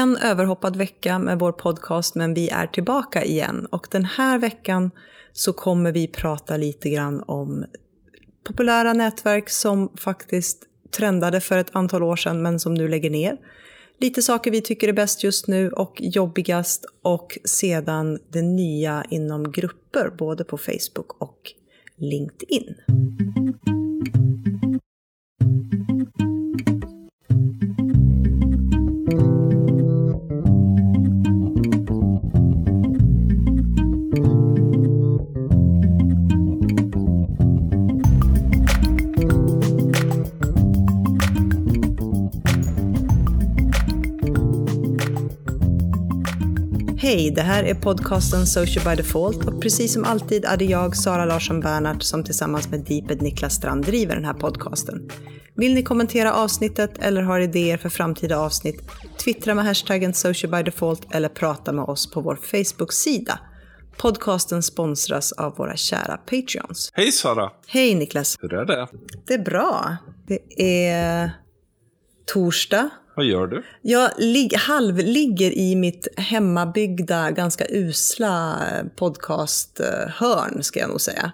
En överhoppad vecka med vår podcast, men vi är tillbaka igen. Och den här veckan så kommer vi prata lite grann om populära nätverk som faktiskt trendade för ett antal år sedan, men som nu lägger ner. Lite saker vi tycker är bäst just nu och jobbigast och sedan det nya inom grupper, både på Facebook och LinkedIn. Hej, det här är podcasten Social by Default och precis som alltid är det jag, Sara Larsson Bernhardt, som tillsammans med Deeped Niklas Strand driver den här podcasten. Vill ni kommentera avsnittet eller har idéer för framtida avsnitt? Twittra med hashtaggen Social by Default eller prata med oss på vår Facebook-sida. Podcasten sponsras av våra kära Patreons. Hej Sara! Hej Niklas! Hur är det? Det är bra. Det är torsdag vad gör du? Jag lig halvligger i mitt hemmabyggda, ganska usla podcasthörn, ska jag nog säga.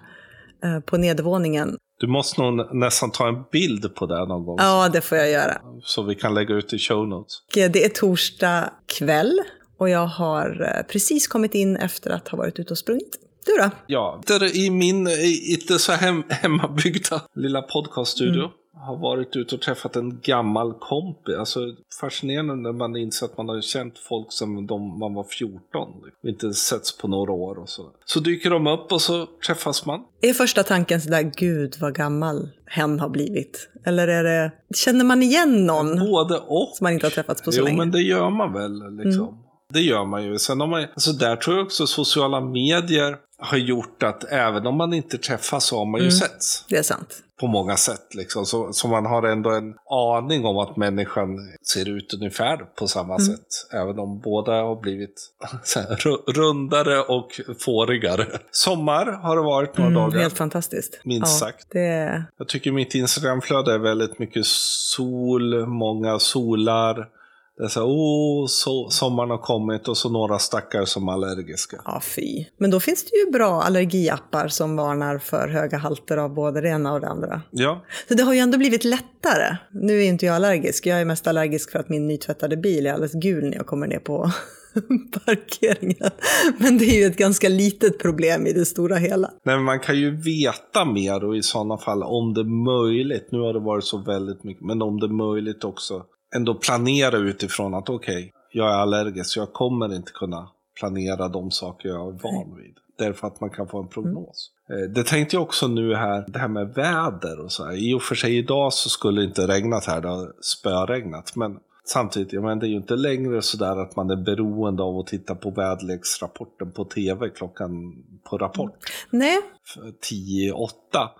Eh, på nedervåningen. Du måste nog nästan ta en bild på det någon gång. Ja, det får jag göra. Så vi kan lägga ut i show notes. Det är torsdag kväll och jag har eh, precis kommit in efter att ha varit ute och sprungit. Du då? Ja, i min inte så hem, hemmabyggda lilla podcaststudio. Mm har varit ute och träffat en gammal kompis. Alltså fascinerande när man inser att man har känt folk som de, man var 14. Och inte setts på några år och så. Så dyker de upp och så träffas man. Är första tanken sådär, gud vad gammal hen har blivit? Eller är det, känner man igen någon? Både och. Som man inte har träffats på så jo, länge? Jo, men det gör man väl liksom. Mm. Det gör man ju. Sen har man, alltså där tror jag också sociala medier har gjort att även om man inte träffas så har man ju mm. setts. Det är sant. På många sätt liksom. Så, så man har ändå en aning om att människan ser ut ungefär på samma mm. sätt. Även om båda har blivit här, rundare och fårigare. Sommar har det varit några mm, dagar. Helt fantastiskt. Minst ja, sagt. Det... Jag tycker mitt Instagramflöde är väldigt mycket sol, många solar. Det är så oh, så, sommaren har kommit och så några stackare som är allergiska. Ja, fy. Men då finns det ju bra allergiappar som varnar för höga halter av både det ena och det andra. Ja. Så det har ju ändå blivit lättare. Nu är inte jag allergisk. Jag är mest allergisk för att min nytvättade bil är alldeles gul när jag kommer ner på parkeringen. Men det är ju ett ganska litet problem i det stora hela. Nej, men man kan ju veta mer och i sådana fall om det är möjligt. Nu har det varit så väldigt mycket, men om det är möjligt också ändå planera utifrån att okej, okay, jag är allergisk så jag kommer inte kunna planera de saker jag är van vid. Därför att man kan få en prognos. Mm. Det tänkte jag också nu här, det här med väder och så här. I och för sig idag så skulle det inte regnat här, det har spöregnat. Men Samtidigt, jag menar, det är ju inte längre sådär att man är beroende av att titta på väderleksrapporten på tv klockan på Rapport. Nej. 10-8.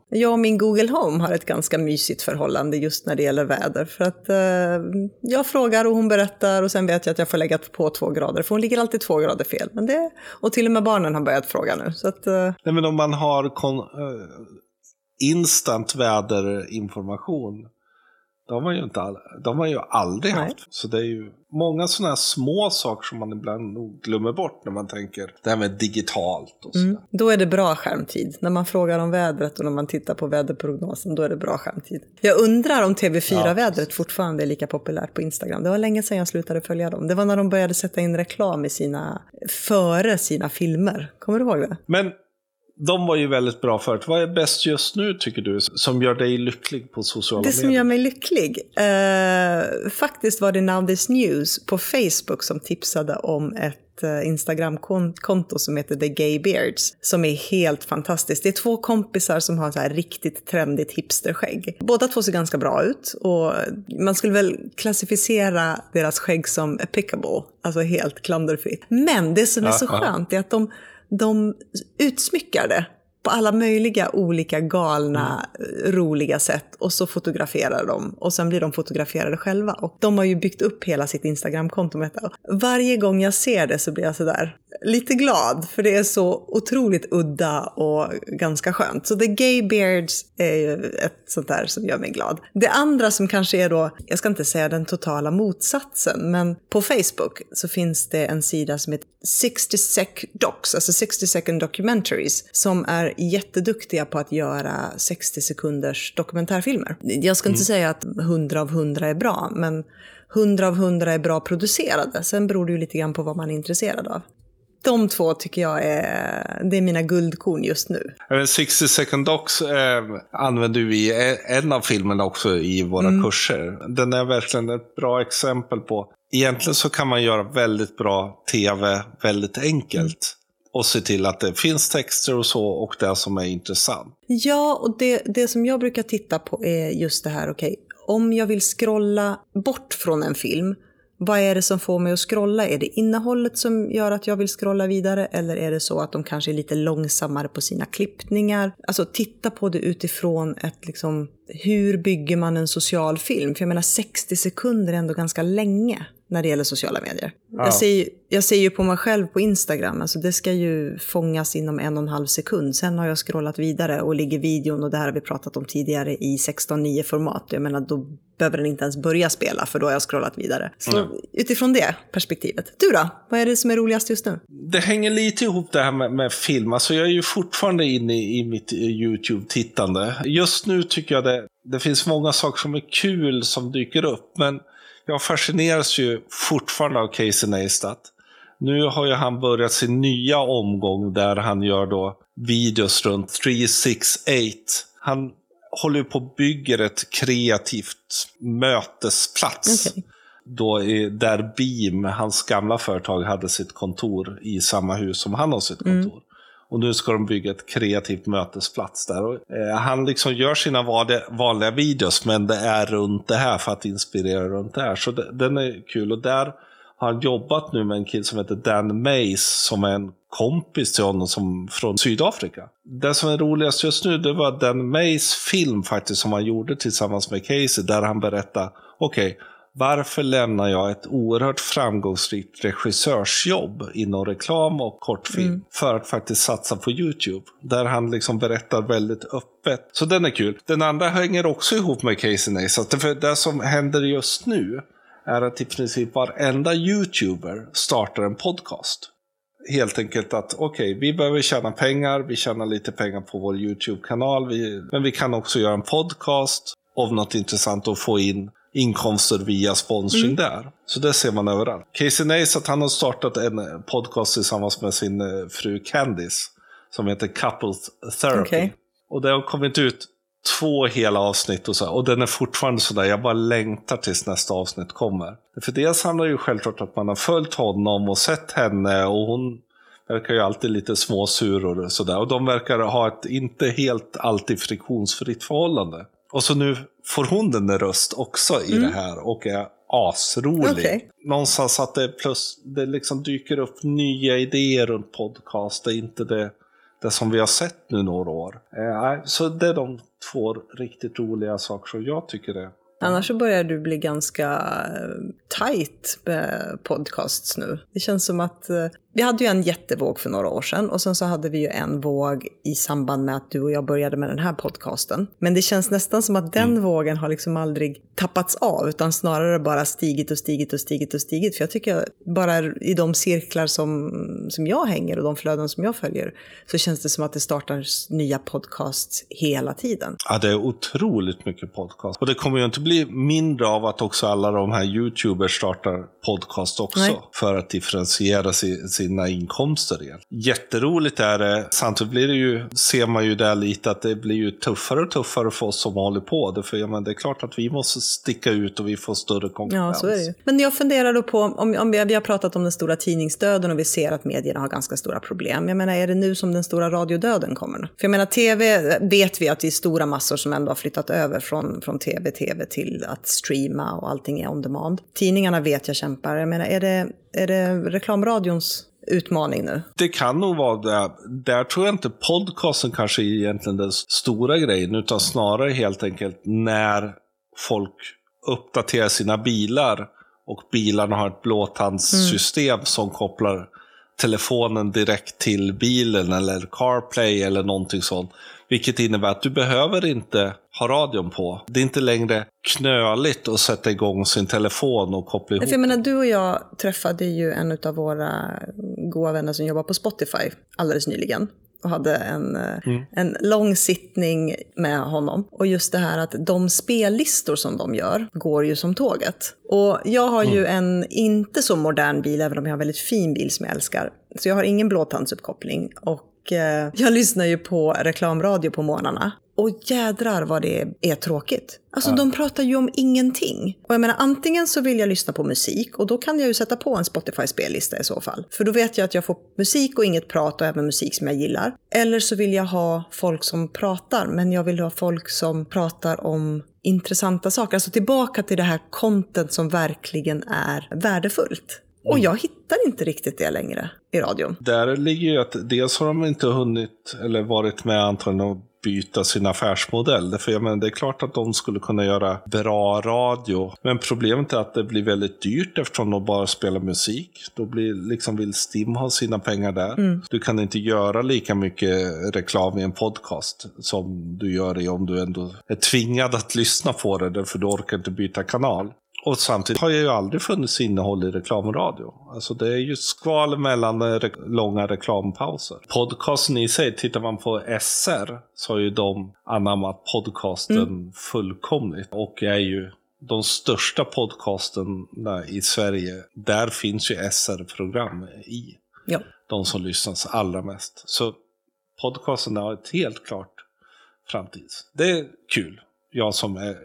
Jag och min Google Home har ett ganska mysigt förhållande just när det gäller väder. För att eh, jag frågar och hon berättar och sen vet jag att jag får lägga på två grader. För hon ligger alltid två grader fel. Men det, och till och med barnen har börjat fråga nu. Så att, eh... Nej men om man har kon, eh, instant väderinformation de har ju, inte all, de har ju aldrig Nej. haft. Så det är ju många sådana här små saker som man ibland nog glömmer bort när man tänker det här med digitalt och mm. Då är det bra skärmtid. När man frågar om vädret och när man tittar på väderprognosen, då är det bra skärmtid. Jag undrar om TV4-vädret ja. fortfarande är lika populärt på Instagram. Det var länge sedan jag slutade följa dem. Det var när de började sätta in reklam i sina, före sina filmer. Kommer du ihåg det? Men de var ju väldigt bra förut. Vad är bäst just nu tycker du, som gör dig lycklig på sociala medier? Det som gör mig lycklig? Uh, faktiskt var det Now This News på Facebook som tipsade om ett uh, Instagramkonto som heter The Gay Beards, som är helt fantastiskt. Det är två kompisar som har så här riktigt trendigt hipsterskägg. Båda två ser ganska bra ut och man skulle väl klassificera deras skägg som pickable, alltså helt klanderfritt. Men det som är så skönt är att de de utsmyckar det på alla möjliga olika galna, mm. roliga sätt och så fotograferar de och sen blir de fotograferade själva. Och de har ju byggt upp hela sitt Instagramkonto med detta. Varje gång jag ser det så blir jag sådär, lite glad, för det är så otroligt udda och ganska skönt. Så The Gay Beards är ju ett sånt där som gör mig glad. Det andra som kanske är då, jag ska inte säga den totala motsatsen, men på Facebook så finns det en sida som heter 60 sec docs, alltså 60 second documentaries, som är jätteduktiga på att göra 60 sekunders dokumentärfilmer. Jag ska inte mm. säga att 100 av 100 är bra, men 100 av 100 är bra producerade. Sen beror det ju lite grann på vad man är intresserad av. De två tycker jag är, det är mina guldkorn just nu. 60 second docs eh, använder vi i en av filmerna också i våra mm. kurser. Den är verkligen ett bra exempel på, egentligen så kan man göra väldigt bra tv väldigt enkelt. Och se till att det finns texter och så och det som är intressant. Ja, och det, det som jag brukar titta på är just det här, okej, okay, om jag vill scrolla bort från en film, vad är det som får mig att scrolla? Är det innehållet som gör att jag vill scrolla vidare eller är det så att de kanske är lite långsammare på sina klippningar? Alltså titta på det utifrån ett liksom, hur bygger man en social film? För jag menar 60 sekunder är ändå ganska länge när det gäller sociala medier. Ja. Jag, ser, jag ser ju på mig själv på Instagram, alltså det ska ju fångas inom en och en halv sekund. Sen har jag scrollat vidare och ligger videon, och det här har vi pratat om tidigare, i 16.9 format. Jag menar, då behöver den inte ens börja spela, för då har jag scrollat vidare. Så mm. utifrån det perspektivet. Du då? Vad är det som är roligast just nu? Det hänger lite ihop det här med, med film. Alltså jag är ju fortfarande inne i, i mitt YouTube-tittande. Just nu tycker jag det, det finns många saker som är kul som dyker upp, men jag fascineras ju fortfarande av Casey Neistat. Nu har ju han börjat sin nya omgång där han gör då videos runt 368. Han håller på och bygger ett kreativt mötesplats. Okay. Då är, där Beam, hans gamla företag, hade sitt kontor i samma hus som han har sitt mm. kontor. Mm. Och nu ska de bygga ett kreativt mötesplats där. Och, eh, han liksom gör sina vanliga, videos, men det är runt det här för att inspirera runt det här. Så det, den är kul. Och där har han jobbat nu med en kille som heter Dan Mays, som är en kompis till honom som, från Sydafrika. Det som är roligast just nu, det var Dan Mays film faktiskt, som han gjorde tillsammans med Casey, där han berättar, okej, okay, varför lämnar jag ett oerhört framgångsrikt regissörsjobb inom reklam och kortfilm mm. för att faktiskt satsa på YouTube? Där han liksom berättar väldigt öppet. Så den är kul. Den andra hänger också ihop med Casey Neistat. För det som händer just nu är att i princip varenda YouTuber startar en podcast. Helt enkelt att okej, okay, vi behöver tjäna pengar, vi tjänar lite pengar på vår YouTube-kanal, men vi kan också göra en podcast av något intressant och få in inkomster via sponsring mm. där. Så det ser man överallt. Casey Neistat han har startat en podcast tillsammans med sin eh, fru Candice som heter Couples Therapy. Okay. Och det har kommit ut två hela avsnitt och så. Och den är fortfarande sådär, jag bara längtar tills nästa avsnitt kommer. För dels handlar det ju självklart att man har följt honom och sett henne och hon verkar ju alltid lite småsur och sådär. Och de verkar ha ett inte helt alltid friktionsfritt förhållande. Och så nu får hon en röst också i mm. det här och är asrolig. Okay. Någonstans att det, plus, det liksom dyker upp nya idéer runt podcast. Det är inte det, det som vi har sett nu några år. Eh, så det är de två riktigt roliga saker som jag tycker är Annars så börjar du bli ganska eh, tight med podcasts nu. Det känns som att eh, vi hade ju en jättevåg för några år sedan och sen så hade vi ju en våg i samband med att du och jag började med den här podcasten. Men det känns nästan som att den mm. vågen har liksom aldrig tappats av utan snarare bara stigit och stigit och stigit och stigit. För jag tycker bara i de cirklar som, som jag hänger och de flöden som jag följer så känns det som att det startar nya podcasts hela tiden. Ja, det är otroligt mycket podcast. Och det kommer ju inte bli mindre av att också alla de här YouTubers startar podcast också. Nej. För att differentiera sin sina inkomster igen. Jätteroligt är det. Samtidigt blir det ju, ser man ju där lite att det blir ju tuffare och tuffare för oss som håller på. Det, för, ja, men det är klart att vi måste sticka ut och vi får större konkurrens. Ja, så är det ju. Men jag funderar då på, om, om vi, vi har pratat om den stora tidningsdöden och vi ser att medierna har ganska stora problem. Jag menar, är det nu som den stora radiodöden kommer? För jag menar, tv vet vi att det är stora massor som ändå har flyttat över från, från tv, tv till att streama och allting är on demand. Tidningarna vet jag kämpar. Jag menar, är det, är det reklamradions utmaning nu. Det kan nog vara det. Där tror jag inte podcasten kanske är egentligen den stora grejen, utan snarare helt enkelt när folk uppdaterar sina bilar och bilarna har ett blåtandssystem mm. som kopplar telefonen direkt till bilen eller CarPlay eller någonting sånt. Vilket innebär att du behöver inte ha radion på. Det är inte längre knöligt att sätta igång sin telefon och koppla ihop. För jag menar, du och jag träffade ju en av våra goda vänner som jobbar på Spotify alldeles nyligen och hade en, mm. en lång sittning med honom. Och just det här att de spellistor som de gör går ju som tåget. Och jag har mm. ju en inte så modern bil, även om jag har en väldigt fin bil som jag älskar. Så jag har ingen blåtandsuppkoppling. Och eh, jag lyssnar ju på reklamradio på morgnarna. Och jädrar vad det är tråkigt. Alltså ja. de pratar ju om ingenting. Och jag menar antingen så vill jag lyssna på musik och då kan jag ju sätta på en Spotify-spellista i så fall. För då vet jag att jag får musik och inget prat och även musik som jag gillar. Eller så vill jag ha folk som pratar, men jag vill ha folk som pratar om intressanta saker. Alltså tillbaka till det här content som verkligen är värdefullt. Och jag hittar inte riktigt det längre i radion. Där ligger ju att dels har de inte hunnit eller varit med antagligen byta sin affärsmodell. För jag menar, det är klart att de skulle kunna göra bra radio. Men problemet är att det blir väldigt dyrt eftersom de bara spelar musik. Då blir, liksom, vill Stim ha sina pengar där. Mm. Du kan inte göra lika mycket reklam i en podcast som du gör i om du ändå är tvingad att lyssna på det. För du orkar inte byta kanal. Och samtidigt har jag ju aldrig funnits innehåll i reklamradio. Alltså det är ju skval mellan re långa reklampauser. Podcasten i sig, tittar man på SR så har ju de anammat podcasten mm. fullkomligt. Och är ju de största podcasterna i Sverige, där finns ju SR-program i. Ja. De som lyssnas allra mest. Så podcasten har ett helt klart framtids. Det är kul. Jag som är,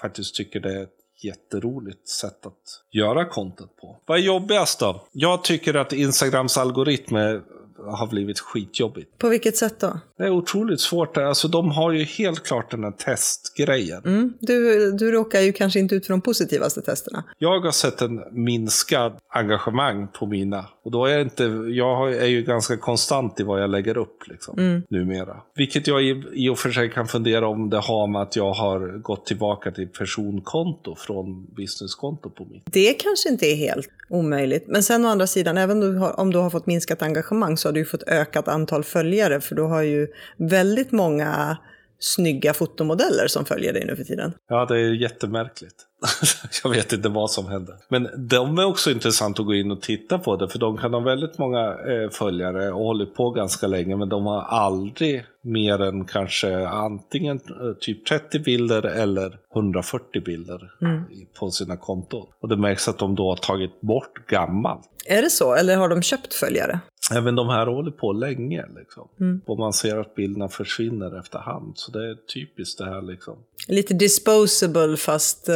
faktiskt tycker det är ett jätteroligt sätt att göra content på. Vad är jobbigast då? Jag tycker att Instagrams algoritmer har blivit skitjobbigt. På vilket sätt då? Det är otroligt svårt. Alltså, de har ju helt klart den här testgrejen. Mm. Du, du råkar ju kanske inte ut för de positivaste testerna. Jag har sett en minskad engagemang på mina. Och då är jag inte, jag är ju ganska konstant i vad jag lägger upp liksom, mm. numera. Vilket jag i, i och för sig kan fundera om det har med att jag har gått tillbaka till personkonto från businesskonto på mitt. Det kanske inte är helt omöjligt. Men sen å andra sidan, även om du har fått minskat engagemang så har du fått ökat antal följare. För du har ju väldigt många snygga fotomodeller som följer dig nu för tiden. Ja, det är jättemärkligt. jag vet inte vad som händer. Men de är också intressant att gå in och titta på det, för de kan ha väldigt många eh, följare och hållit på ganska länge, men de har aldrig mer än kanske antingen eh, typ 30 bilder eller 140 bilder mm. på sina konton. Och det märks att de då har tagit bort gammalt. Är det så, eller har de köpt följare? Även de här håller på länge. Liksom. Mm. Och man ser att bilderna försvinner efterhand. Så det är typiskt det här. Liksom. Lite disposable fast uh,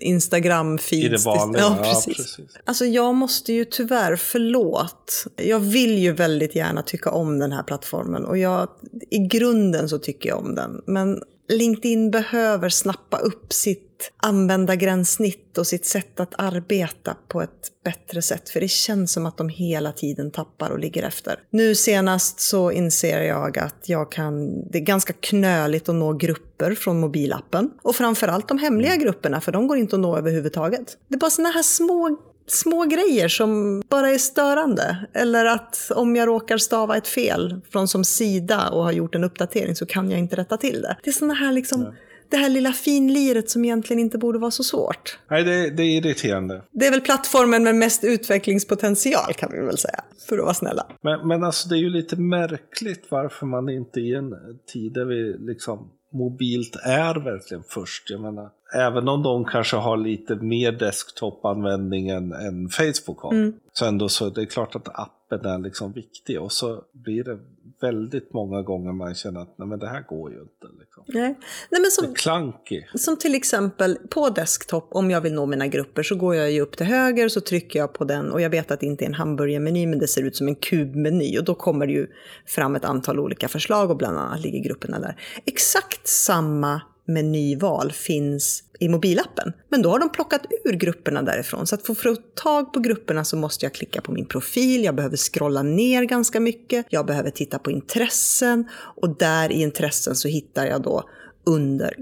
Instagram-feeds. I det vanliga, ja, precis. ja, precis. Alltså jag måste ju tyvärr, förlåt. Jag vill ju väldigt gärna tycka om den här plattformen. Och jag, i grunden så tycker jag om den. Men LinkedIn behöver snappa upp sitt användargränssnitt och sitt sätt att arbeta på ett bättre sätt. För det känns som att de hela tiden tappar och ligger efter. Nu senast så inser jag att jag kan, det är ganska knöligt att nå grupper från mobilappen. Och framförallt de hemliga grupperna, för de går inte att nå överhuvudtaget. Det är bara sådana här små små grejer som bara är störande. Eller att om jag råkar stava ett fel från som sida och har gjort en uppdatering så kan jag inte rätta till det. Det är sådana här liksom Nej det här lilla finliret som egentligen inte borde vara så svårt. Nej, det, det, är irriterande. Det är väl plattformen med mest utvecklingspotential kan vi väl säga, för att vara snälla. Men, men alltså det är ju lite märkligt varför man inte i en tid där vi liksom mobilt är verkligen först. Jag menar, även om de kanske har lite mer desktopanvändning än, än Facebook har. Mm. Så ändå så det är klart att appen är liksom viktig och så blir det väldigt många gånger man känner att nej men det här går ju inte. Liksom. Nej. Nej, men som, det är clunky. Som till exempel på desktop, om jag vill nå mina grupper så går jag ju upp till höger så trycker jag på den och jag vet att det inte är en hamburgermeny men det ser ut som en kubmeny och då kommer det ju fram ett antal olika förslag och bland annat ligger grupperna där. Exakt samma menyval finns i mobilappen. Men då har de plockat ur grupperna därifrån. Så att få få tag på grupperna så måste jag klicka på min profil, jag behöver scrolla ner ganska mycket, jag behöver titta på intressen och där i intressen så hittar jag då under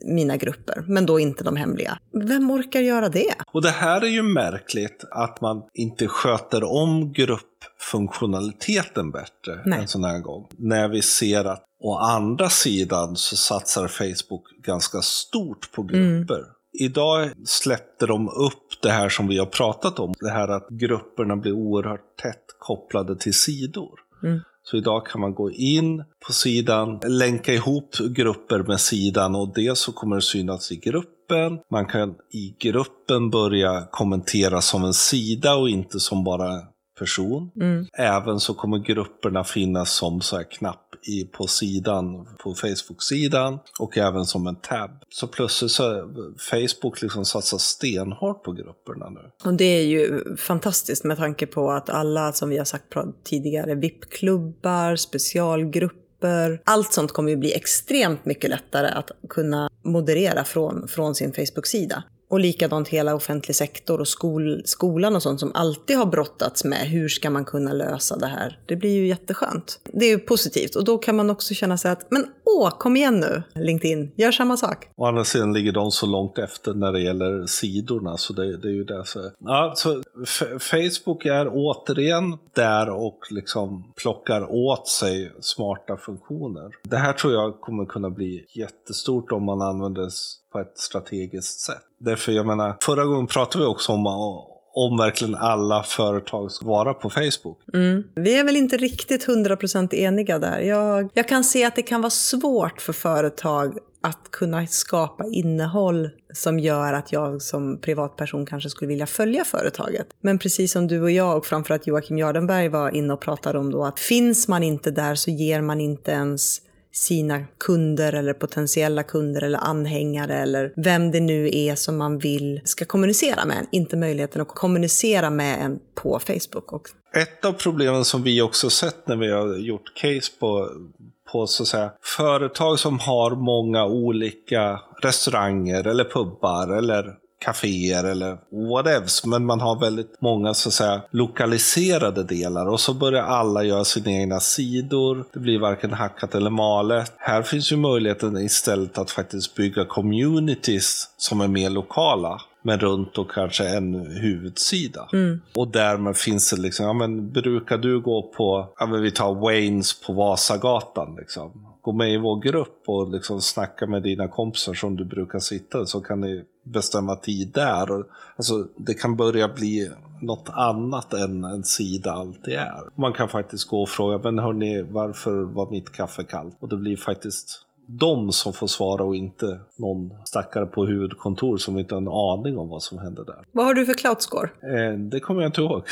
mina grupper, men då inte de hemliga. Vem orkar göra det? Och det här är ju märkligt att man inte sköter om gruppfunktionaliteten bättre Nej. en sån här gång. När vi ser att å andra sidan så satsar Facebook ganska stort på grupper. Mm. Idag släppte de upp det här som vi har pratat om. Det här att grupperna blir oerhört tätt kopplade till sidor. Mm. Så idag kan man gå in på sidan, länka ihop grupper med sidan och det så kommer det synas i gruppen. Man kan i gruppen börja kommentera som en sida och inte som bara person. Mm. Även så kommer grupperna finnas som så här knapp i, på sidan, på Facebook-sidan och även som en tab. Så plötsligt så Facebook liksom satsar stenhårt på grupperna nu. Och det är ju fantastiskt med tanke på att alla, som vi har sagt tidigare, VIP-klubbar, specialgrupper, allt sånt kommer ju bli extremt mycket lättare att kunna moderera från, från sin Facebook-sida. Och likadant hela offentlig sektor och skol, skolan och sånt som alltid har brottats med. Hur ska man kunna lösa det här? Det blir ju jätteskönt. Det är ju positivt och då kan man också känna sig att, men åh, kom igen nu LinkedIn, gör samma sak. Å andra sidan ligger de så långt efter när det gäller sidorna så det, det är ju det. Så. Ja, så Facebook är återigen där och liksom plockar åt sig smarta funktioner. Det här tror jag kommer kunna bli jättestort om man använder på ett strategiskt sätt. Därför, jag menar, förra gången pratade vi också om om verkligen alla företag ska vara på Facebook. Mm. Vi är väl inte riktigt 100% eniga där. Jag, jag kan se att det kan vara svårt för företag att kunna skapa innehåll som gör att jag som privatperson kanske skulle vilja följa företaget. Men precis som du och jag och framförallt Joakim Jardenberg var inne och pratade om då att finns man inte där så ger man inte ens sina kunder eller potentiella kunder eller anhängare eller vem det nu är som man vill ska kommunicera med en. Inte möjligheten att kommunicera med en på Facebook. Och... Ett av problemen som vi också sett när vi har gjort case på på så att säga, företag som har många olika restauranger eller pubbar eller kaféer eller whatevs. Men man har väldigt många så att säga lokaliserade delar och så börjar alla göra sina egna sidor. Det blir varken hackat eller malet. Här finns ju möjligheten istället att faktiskt bygga communities som är mer lokala men runt och kanske en huvudsida. Mm. Och därmed finns det liksom, ja men brukar du gå på, ja men vi tar Waynes på Vasagatan liksom. Gå med i vår grupp och liksom snacka med dina kompisar som du brukar sitta så kan ni bestämma tid där. Och, alltså, det kan börja bli något annat än en sida alltid är. Man kan faktiskt gå och fråga, men hörni, varför var mitt kaffe kallt? Och det blir faktiskt de som får svara och inte någon stackare på huvudkontor som inte har en aning om vad som händer där. Vad har du för cloud score? Eh, det kommer jag inte ihåg.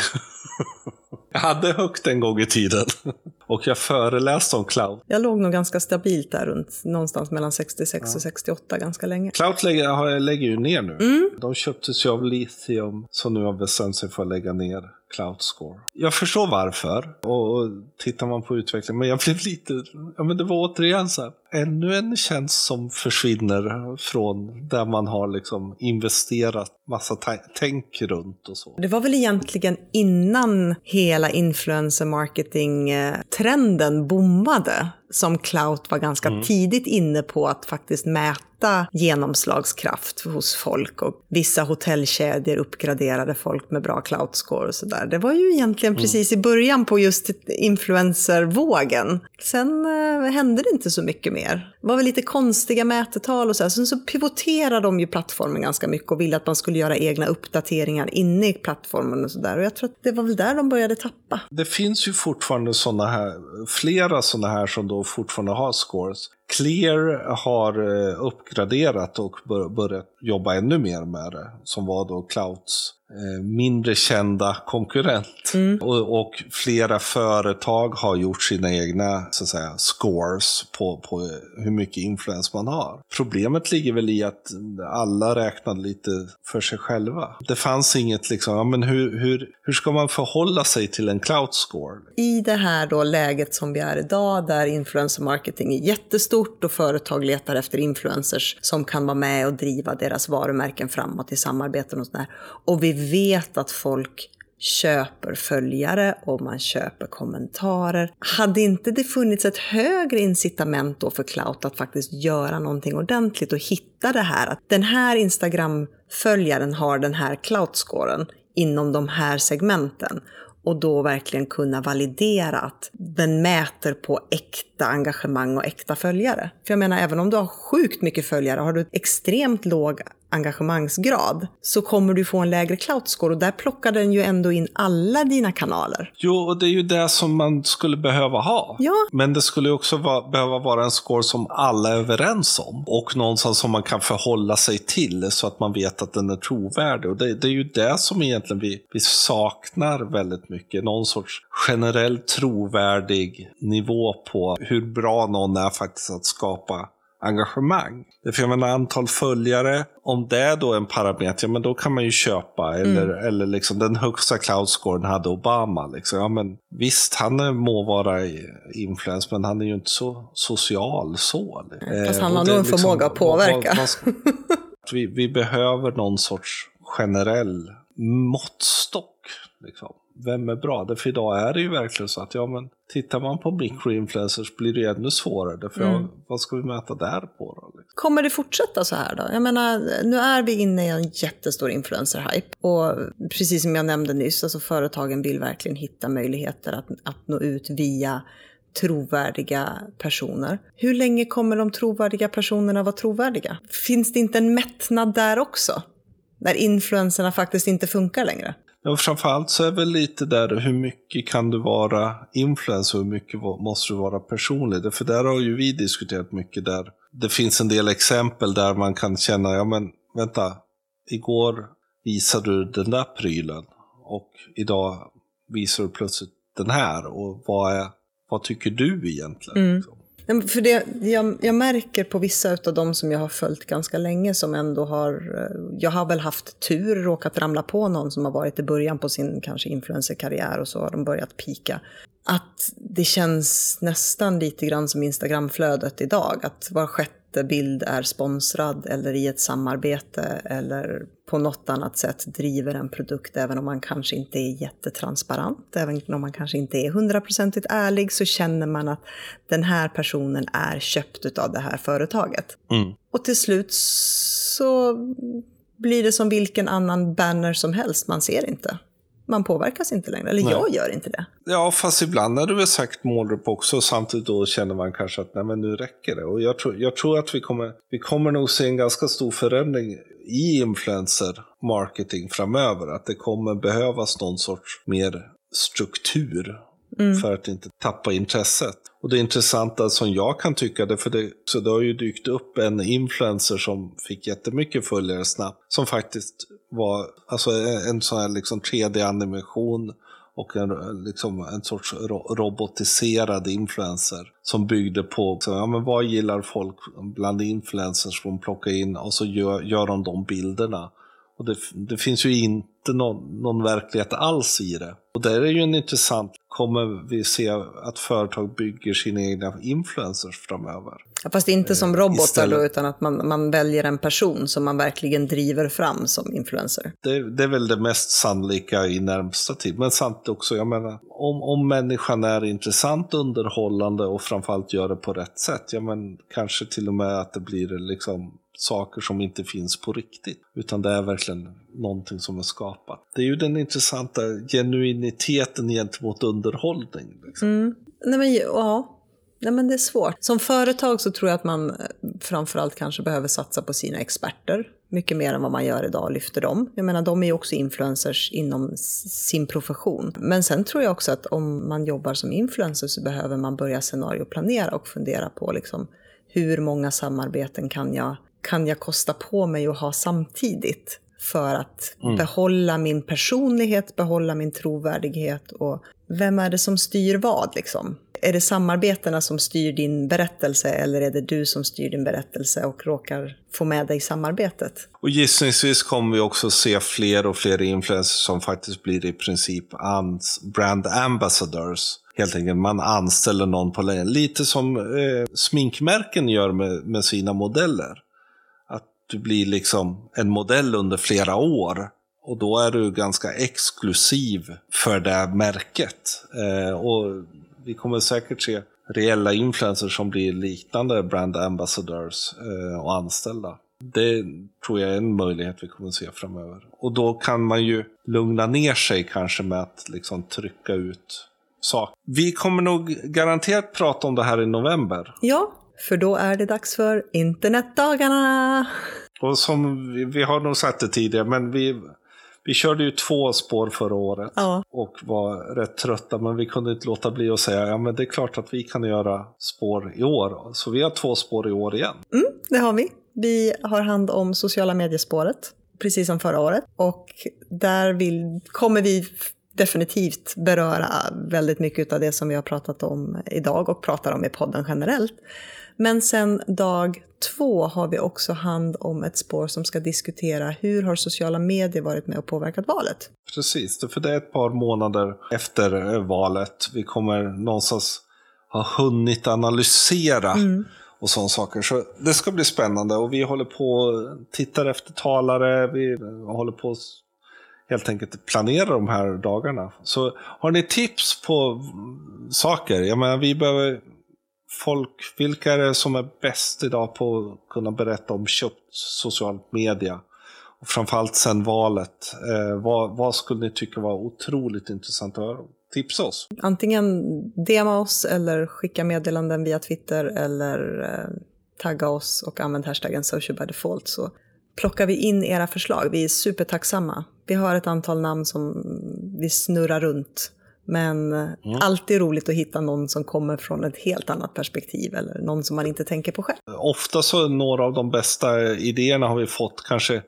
jag hade högt en gång i tiden. och jag föreläste om cloud. Jag låg nog ganska stabilt där runt någonstans mellan 66 ja. och 68 ganska länge. Cloud lägger, lägger ju ner nu. Mm. De köptes ju av Lithium som nu har bestämt sig för att lägga ner Cloudscore. Jag förstår varför och, och tittar man på utvecklingen, men jag blev lite, ja men det var återigen så här, ännu en tjänst som försvinner från där man har liksom investerat massa tänk runt och så. Det var väl egentligen innan hela influencer marketing-trenden bommade som Clout var ganska mm. tidigt inne på att faktiskt mäta genomslagskraft hos folk och vissa hotellkedjor uppgraderade folk med bra Clout-score och sådär. Det var ju egentligen mm. precis i början på just influencervågen. Sen eh, hände det inte så mycket mer. Det var väl lite konstiga mätetal och så. Här. Sen så pivoterade de ju plattformen ganska mycket och ville att man skulle göra egna uppdateringar inne i plattformen och sådär. Och jag tror att det var väl där de började tappa. Det finns ju fortfarande sådana här, flera sådana här som då fortfarande har scores. Clear har eh, uppgraderat och börjat jobba ännu mer med det, som var då Clouds Eh, mindre kända konkurrent. Mm. Och, och, flera företag har gjort sina egna så att säga, scores på, på hur mycket influens man har. Problemet ligger väl i att alla räknade lite för sig själva. Det fanns inget liksom, ja, men hur, hur, hur ska man förhålla sig till en cloud score? I det här då läget som vi är idag, där influencer marketing är jättestort och företag letar efter influencers som kan vara med och driva deras varumärken framåt i samarbeten och sådär. Och vi vet att folk köper följare och man köper kommentarer. Hade inte det funnits ett högre incitament då för Clout att faktiskt göra någonting ordentligt och hitta det här att den här Instagram-följaren har den här Clout-scoren inom de här segmenten och då verkligen kunna validera att den mäter på äkta engagemang och äkta följare. För jag menar, även om du har sjukt mycket följare, har du extremt låg engagemangsgrad så kommer du få en lägre cloud score och där plockar den ju ändå in alla dina kanaler. Jo, och det är ju det som man skulle behöva ha. Ja. Men det skulle också vara, behöva vara en score som alla är överens om och någonstans som man kan förhålla sig till så att man vet att den är trovärdig. Och det, det är ju det som egentligen vi, vi saknar väldigt mycket. Någon sorts generell trovärdig nivå på hur bra någon är faktiskt att skapa engagemang. För jag menar antal följare, om det är då en parameter, ja, men då kan man ju köpa. Eller, mm. eller liksom den högsta cloud-scoren hade Obama. Liksom. Ja, men visst, han må vara influens, men han är ju inte så social så. Fast han har nog en liksom, förmåga att påverka. Vad, vad, vi, vi behöver någon sorts generell måttstock. Liksom vem är bra? Därför idag är det ju verkligen så att ja, men tittar man på microinfluencers blir det ännu svårare. Därför mm. vad ska vi mäta där på då? Liksom? Kommer det fortsätta så här då? Jag menar, nu är vi inne i en jättestor influencer-hype. Och precis som jag nämnde nyss, alltså företagen vill verkligen hitta möjligheter att, att nå ut via trovärdiga personer. Hur länge kommer de trovärdiga personerna vara trovärdiga? Finns det inte en mättnad där också? När influenserna faktiskt inte funkar längre? Ja, framförallt så är väl lite där hur mycket kan du vara influencer och hur mycket måste du vara personlig? För där har ju vi diskuterat mycket där. Det finns en del exempel där man kan känna, ja men vänta, igår visade du den där prylen och idag visar du plötsligt den här och vad, är, vad tycker du egentligen? Mm. Liksom? För det, jag, jag, märker på vissa av dem som jag har följt ganska länge som ändå har, eh, jag har väl haft tur, råkat ramla på någon som har varit i början på sin kanske influencerkarriär och så har de börjat pika. Att det känns nästan lite grann som Instagramflödet idag, att var sjätte bild är sponsrad eller i ett samarbete eller på något annat sätt driver en produkt även om man kanske inte är jättetransparent, även om man kanske inte är hundraprocentigt ärlig så känner man att den här personen är köpt av det här företaget. Mm. Och till slut så blir det som vilken annan banner som helst, man ser inte man påverkas inte längre. Eller nej. jag gör inte det. Ja, fast ibland är det väl sagt målgrupp också. Samtidigt då känner man kanske att nej, men nu räcker det. Och jag tror, jag tror att vi kommer, vi kommer nog se en ganska stor förändring i influencer marketing framöver. Att det kommer behövas någon sorts mer struktur Mm. För att inte tappa intresset. Och det intressanta som jag kan tycka, det, för det, så det har ju dykt upp en influencer som fick jättemycket följare snabbt. Som faktiskt var alltså en sån här liksom 3D-animation och en, liksom en sorts robotiserad influencer som byggde på så, ja, men vad gillar folk bland influencers som plockar in och så gör, gör de de bilderna. Och det, det finns ju inte någon, någon verklighet alls i det. Och där är ju en intressant, kommer vi se att företag bygger sina egna influencers framöver? Ja, fast inte som robotar Istället... då, utan att man, man väljer en person som man verkligen driver fram som influencer. Det, det är väl det mest sannolika i närmsta tid. Men sant också, jag menar, om, om människan är intressant, underhållande och framförallt gör det på rätt sätt, ja men kanske till och med att det blir liksom saker som inte finns på riktigt. Utan det är verkligen någonting som är skapat. Det är ju den intressanta genuiniteten gentemot underhållning. Liksom. Mm. Nej, men, ja. Nej, men det är svårt. Som företag så tror jag att man eh, framförallt kanske behöver satsa på sina experter mycket mer än vad man gör idag och lyfter dem. Jag menar, de är ju också influencers inom sin profession. Men sen tror jag också att om man jobbar som influencer så behöver man börja scenarioplanera och fundera på liksom, hur många samarbeten kan jag kan jag kosta på mig att ha samtidigt för att mm. behålla min personlighet, behålla min trovärdighet och vem är det som styr vad liksom? Är det samarbetena som styr din berättelse eller är det du som styr din berättelse och råkar få med dig samarbetet? Och gissningsvis kommer vi också se fler och fler influencers som faktiskt blir i princip brand ambassadors. Helt enkelt, man anställer någon på längre. Lite som eh, sminkmärken gör med, med sina modeller du blir liksom en modell under flera år Och då är du ganska exklusiv för det märket. Eh, och vi kommer säkert se reella influencers som blir liknande brand ambassadors eh, och anställda. Det tror jag är en möjlighet vi kommer se framöver. Och då kan man ju lugna ner sig kanske med att liksom trycka ut saker. Vi kommer nog garanterat prata om det här i november. Ja, för då är det dags för internetdagarna. Och som vi, vi har nog sagt det tidigare, men vi, vi körde ju två spår förra året Ja. och var rätt trötta, men vi kunde inte låta bli att säga ja men det är klart att vi kan göra spår i år. Så vi har två spår i år igen. Mm, det har vi. Vi har hand om sociala mediespåret, precis som förra året. Och där vill, kommer vi definitivt beröra väldigt mycket av det som vi har pratat om idag och pratar om i podden generellt. Men sen dag två har vi också hand om ett spår som ska diskutera hur har sociala medier varit med och påverkat valet. Precis, för det är ett par månader efter eh, valet. Vi kommer någonstans ha hunnit analysera och sådana saker. Så det ska bli spännande och vi håller på och tittar efter talare. Vi håller på att helt enkelt planera de här dagarna. Så har ni tips på mm, saker? Jag menar, vi behöver folk. Vilka är det som är bäst idag på att kunna berätta om köpt social media? Och framförallt sen valet. Eh, vad, vad skulle ni tycka var otroligt intressant att höra? Tipsa oss. Antingen DMa oss eller skicka meddelanden via Twitter eller eh, tagga oss och använd hashtaggen social by default så plockar vi in era förslag. Vi är supertacksamma. Vi har ett antal namn som vi snurrar runt. Men eh, alltid roligt att hitta någon som kommer från ett helt annat perspektiv eller någon som man inte tänker på själv. Ofta så några av de bästa idéerna har vi fått, kanske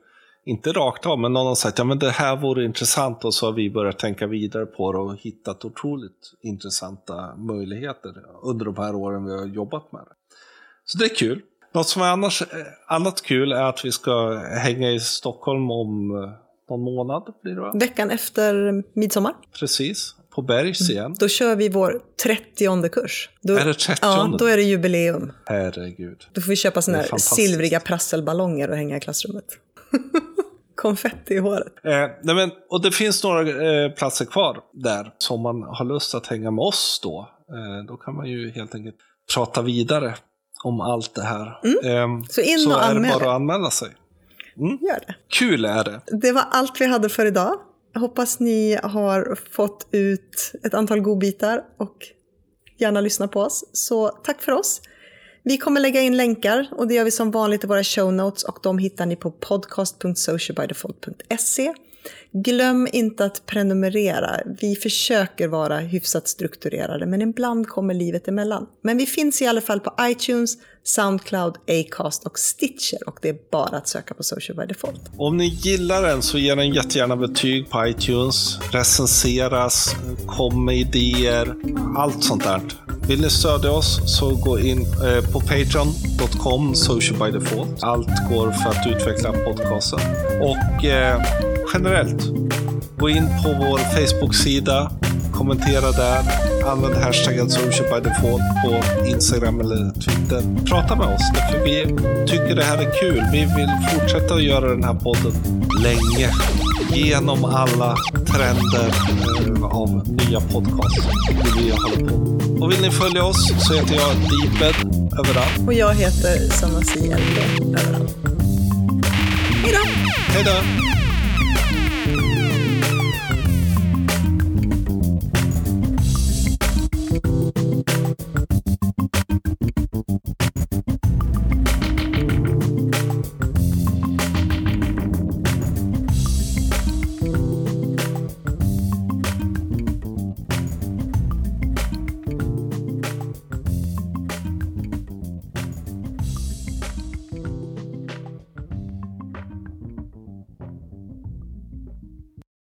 inte rakt av, men någon har sagt ja men det här vore intressant och så har vi börjat tänka vidare på det och hittat otroligt intressanta möjligheter under de här åren vi har jobbat med det. Så det är kul. Något som är annars, eh, annat kul är att vi ska hänga i Stockholm om eh, någon månad, blir det va? Veckan efter midsommar, Precis, på Bergs igen. då kör vi vår 30 kurs. Då, Är det 30? Ja, då är det jubileum. Herregud. Då får vi köpa såna här silvriga prasselballonger och hänga i klassrummet. Konfetti i håret. Eh, nej men, och det finns några eh, platser kvar där som man har lust att hänga med oss då. Eh, då kan man ju helt enkelt prata vidare om allt det här. Mm. Så in så och är det anmäl bara att anmäla sig. Gör det. Kul är det. Det var allt vi hade för idag. Hoppas ni har fått ut ett antal godbitar och gärna lyssna på oss. Så tack för oss. Vi kommer lägga in länkar och det gör vi som vanligt i våra show notes och de hittar ni på podcast.socialbydefault.se. Glöm inte att prenumerera. Vi försöker vara hyfsat strukturerade men ibland kommer livet emellan. Men vi finns i alla fall på iTunes, Soundcloud, Acast och Stitcher och det är bara att söka på Social by Default. Om ni gillar den så ge den jättegärna betyg på iTunes. Recenseras, kom med idéer, allt sånt där. Vill ni stödja oss så gå in eh, på patreon.com Social by Default. Allt går för att utveckla podcasten. Och eh, generellt, gå in på vår Facebook-sida, kommentera där, använd hashtaggen socialbydefault på Instagram eller Twitter. Prata med oss, för vi tycker det här är kul. Vi vill fortsätta att göra den här podden länge. Genom alla trender eh, av nya podcasts. Det vi håller på. Och vill ni följa oss så heter jag Deeped överallt. Och jag heter Sanna C. Elfgren överallt. Hej då! Hej då!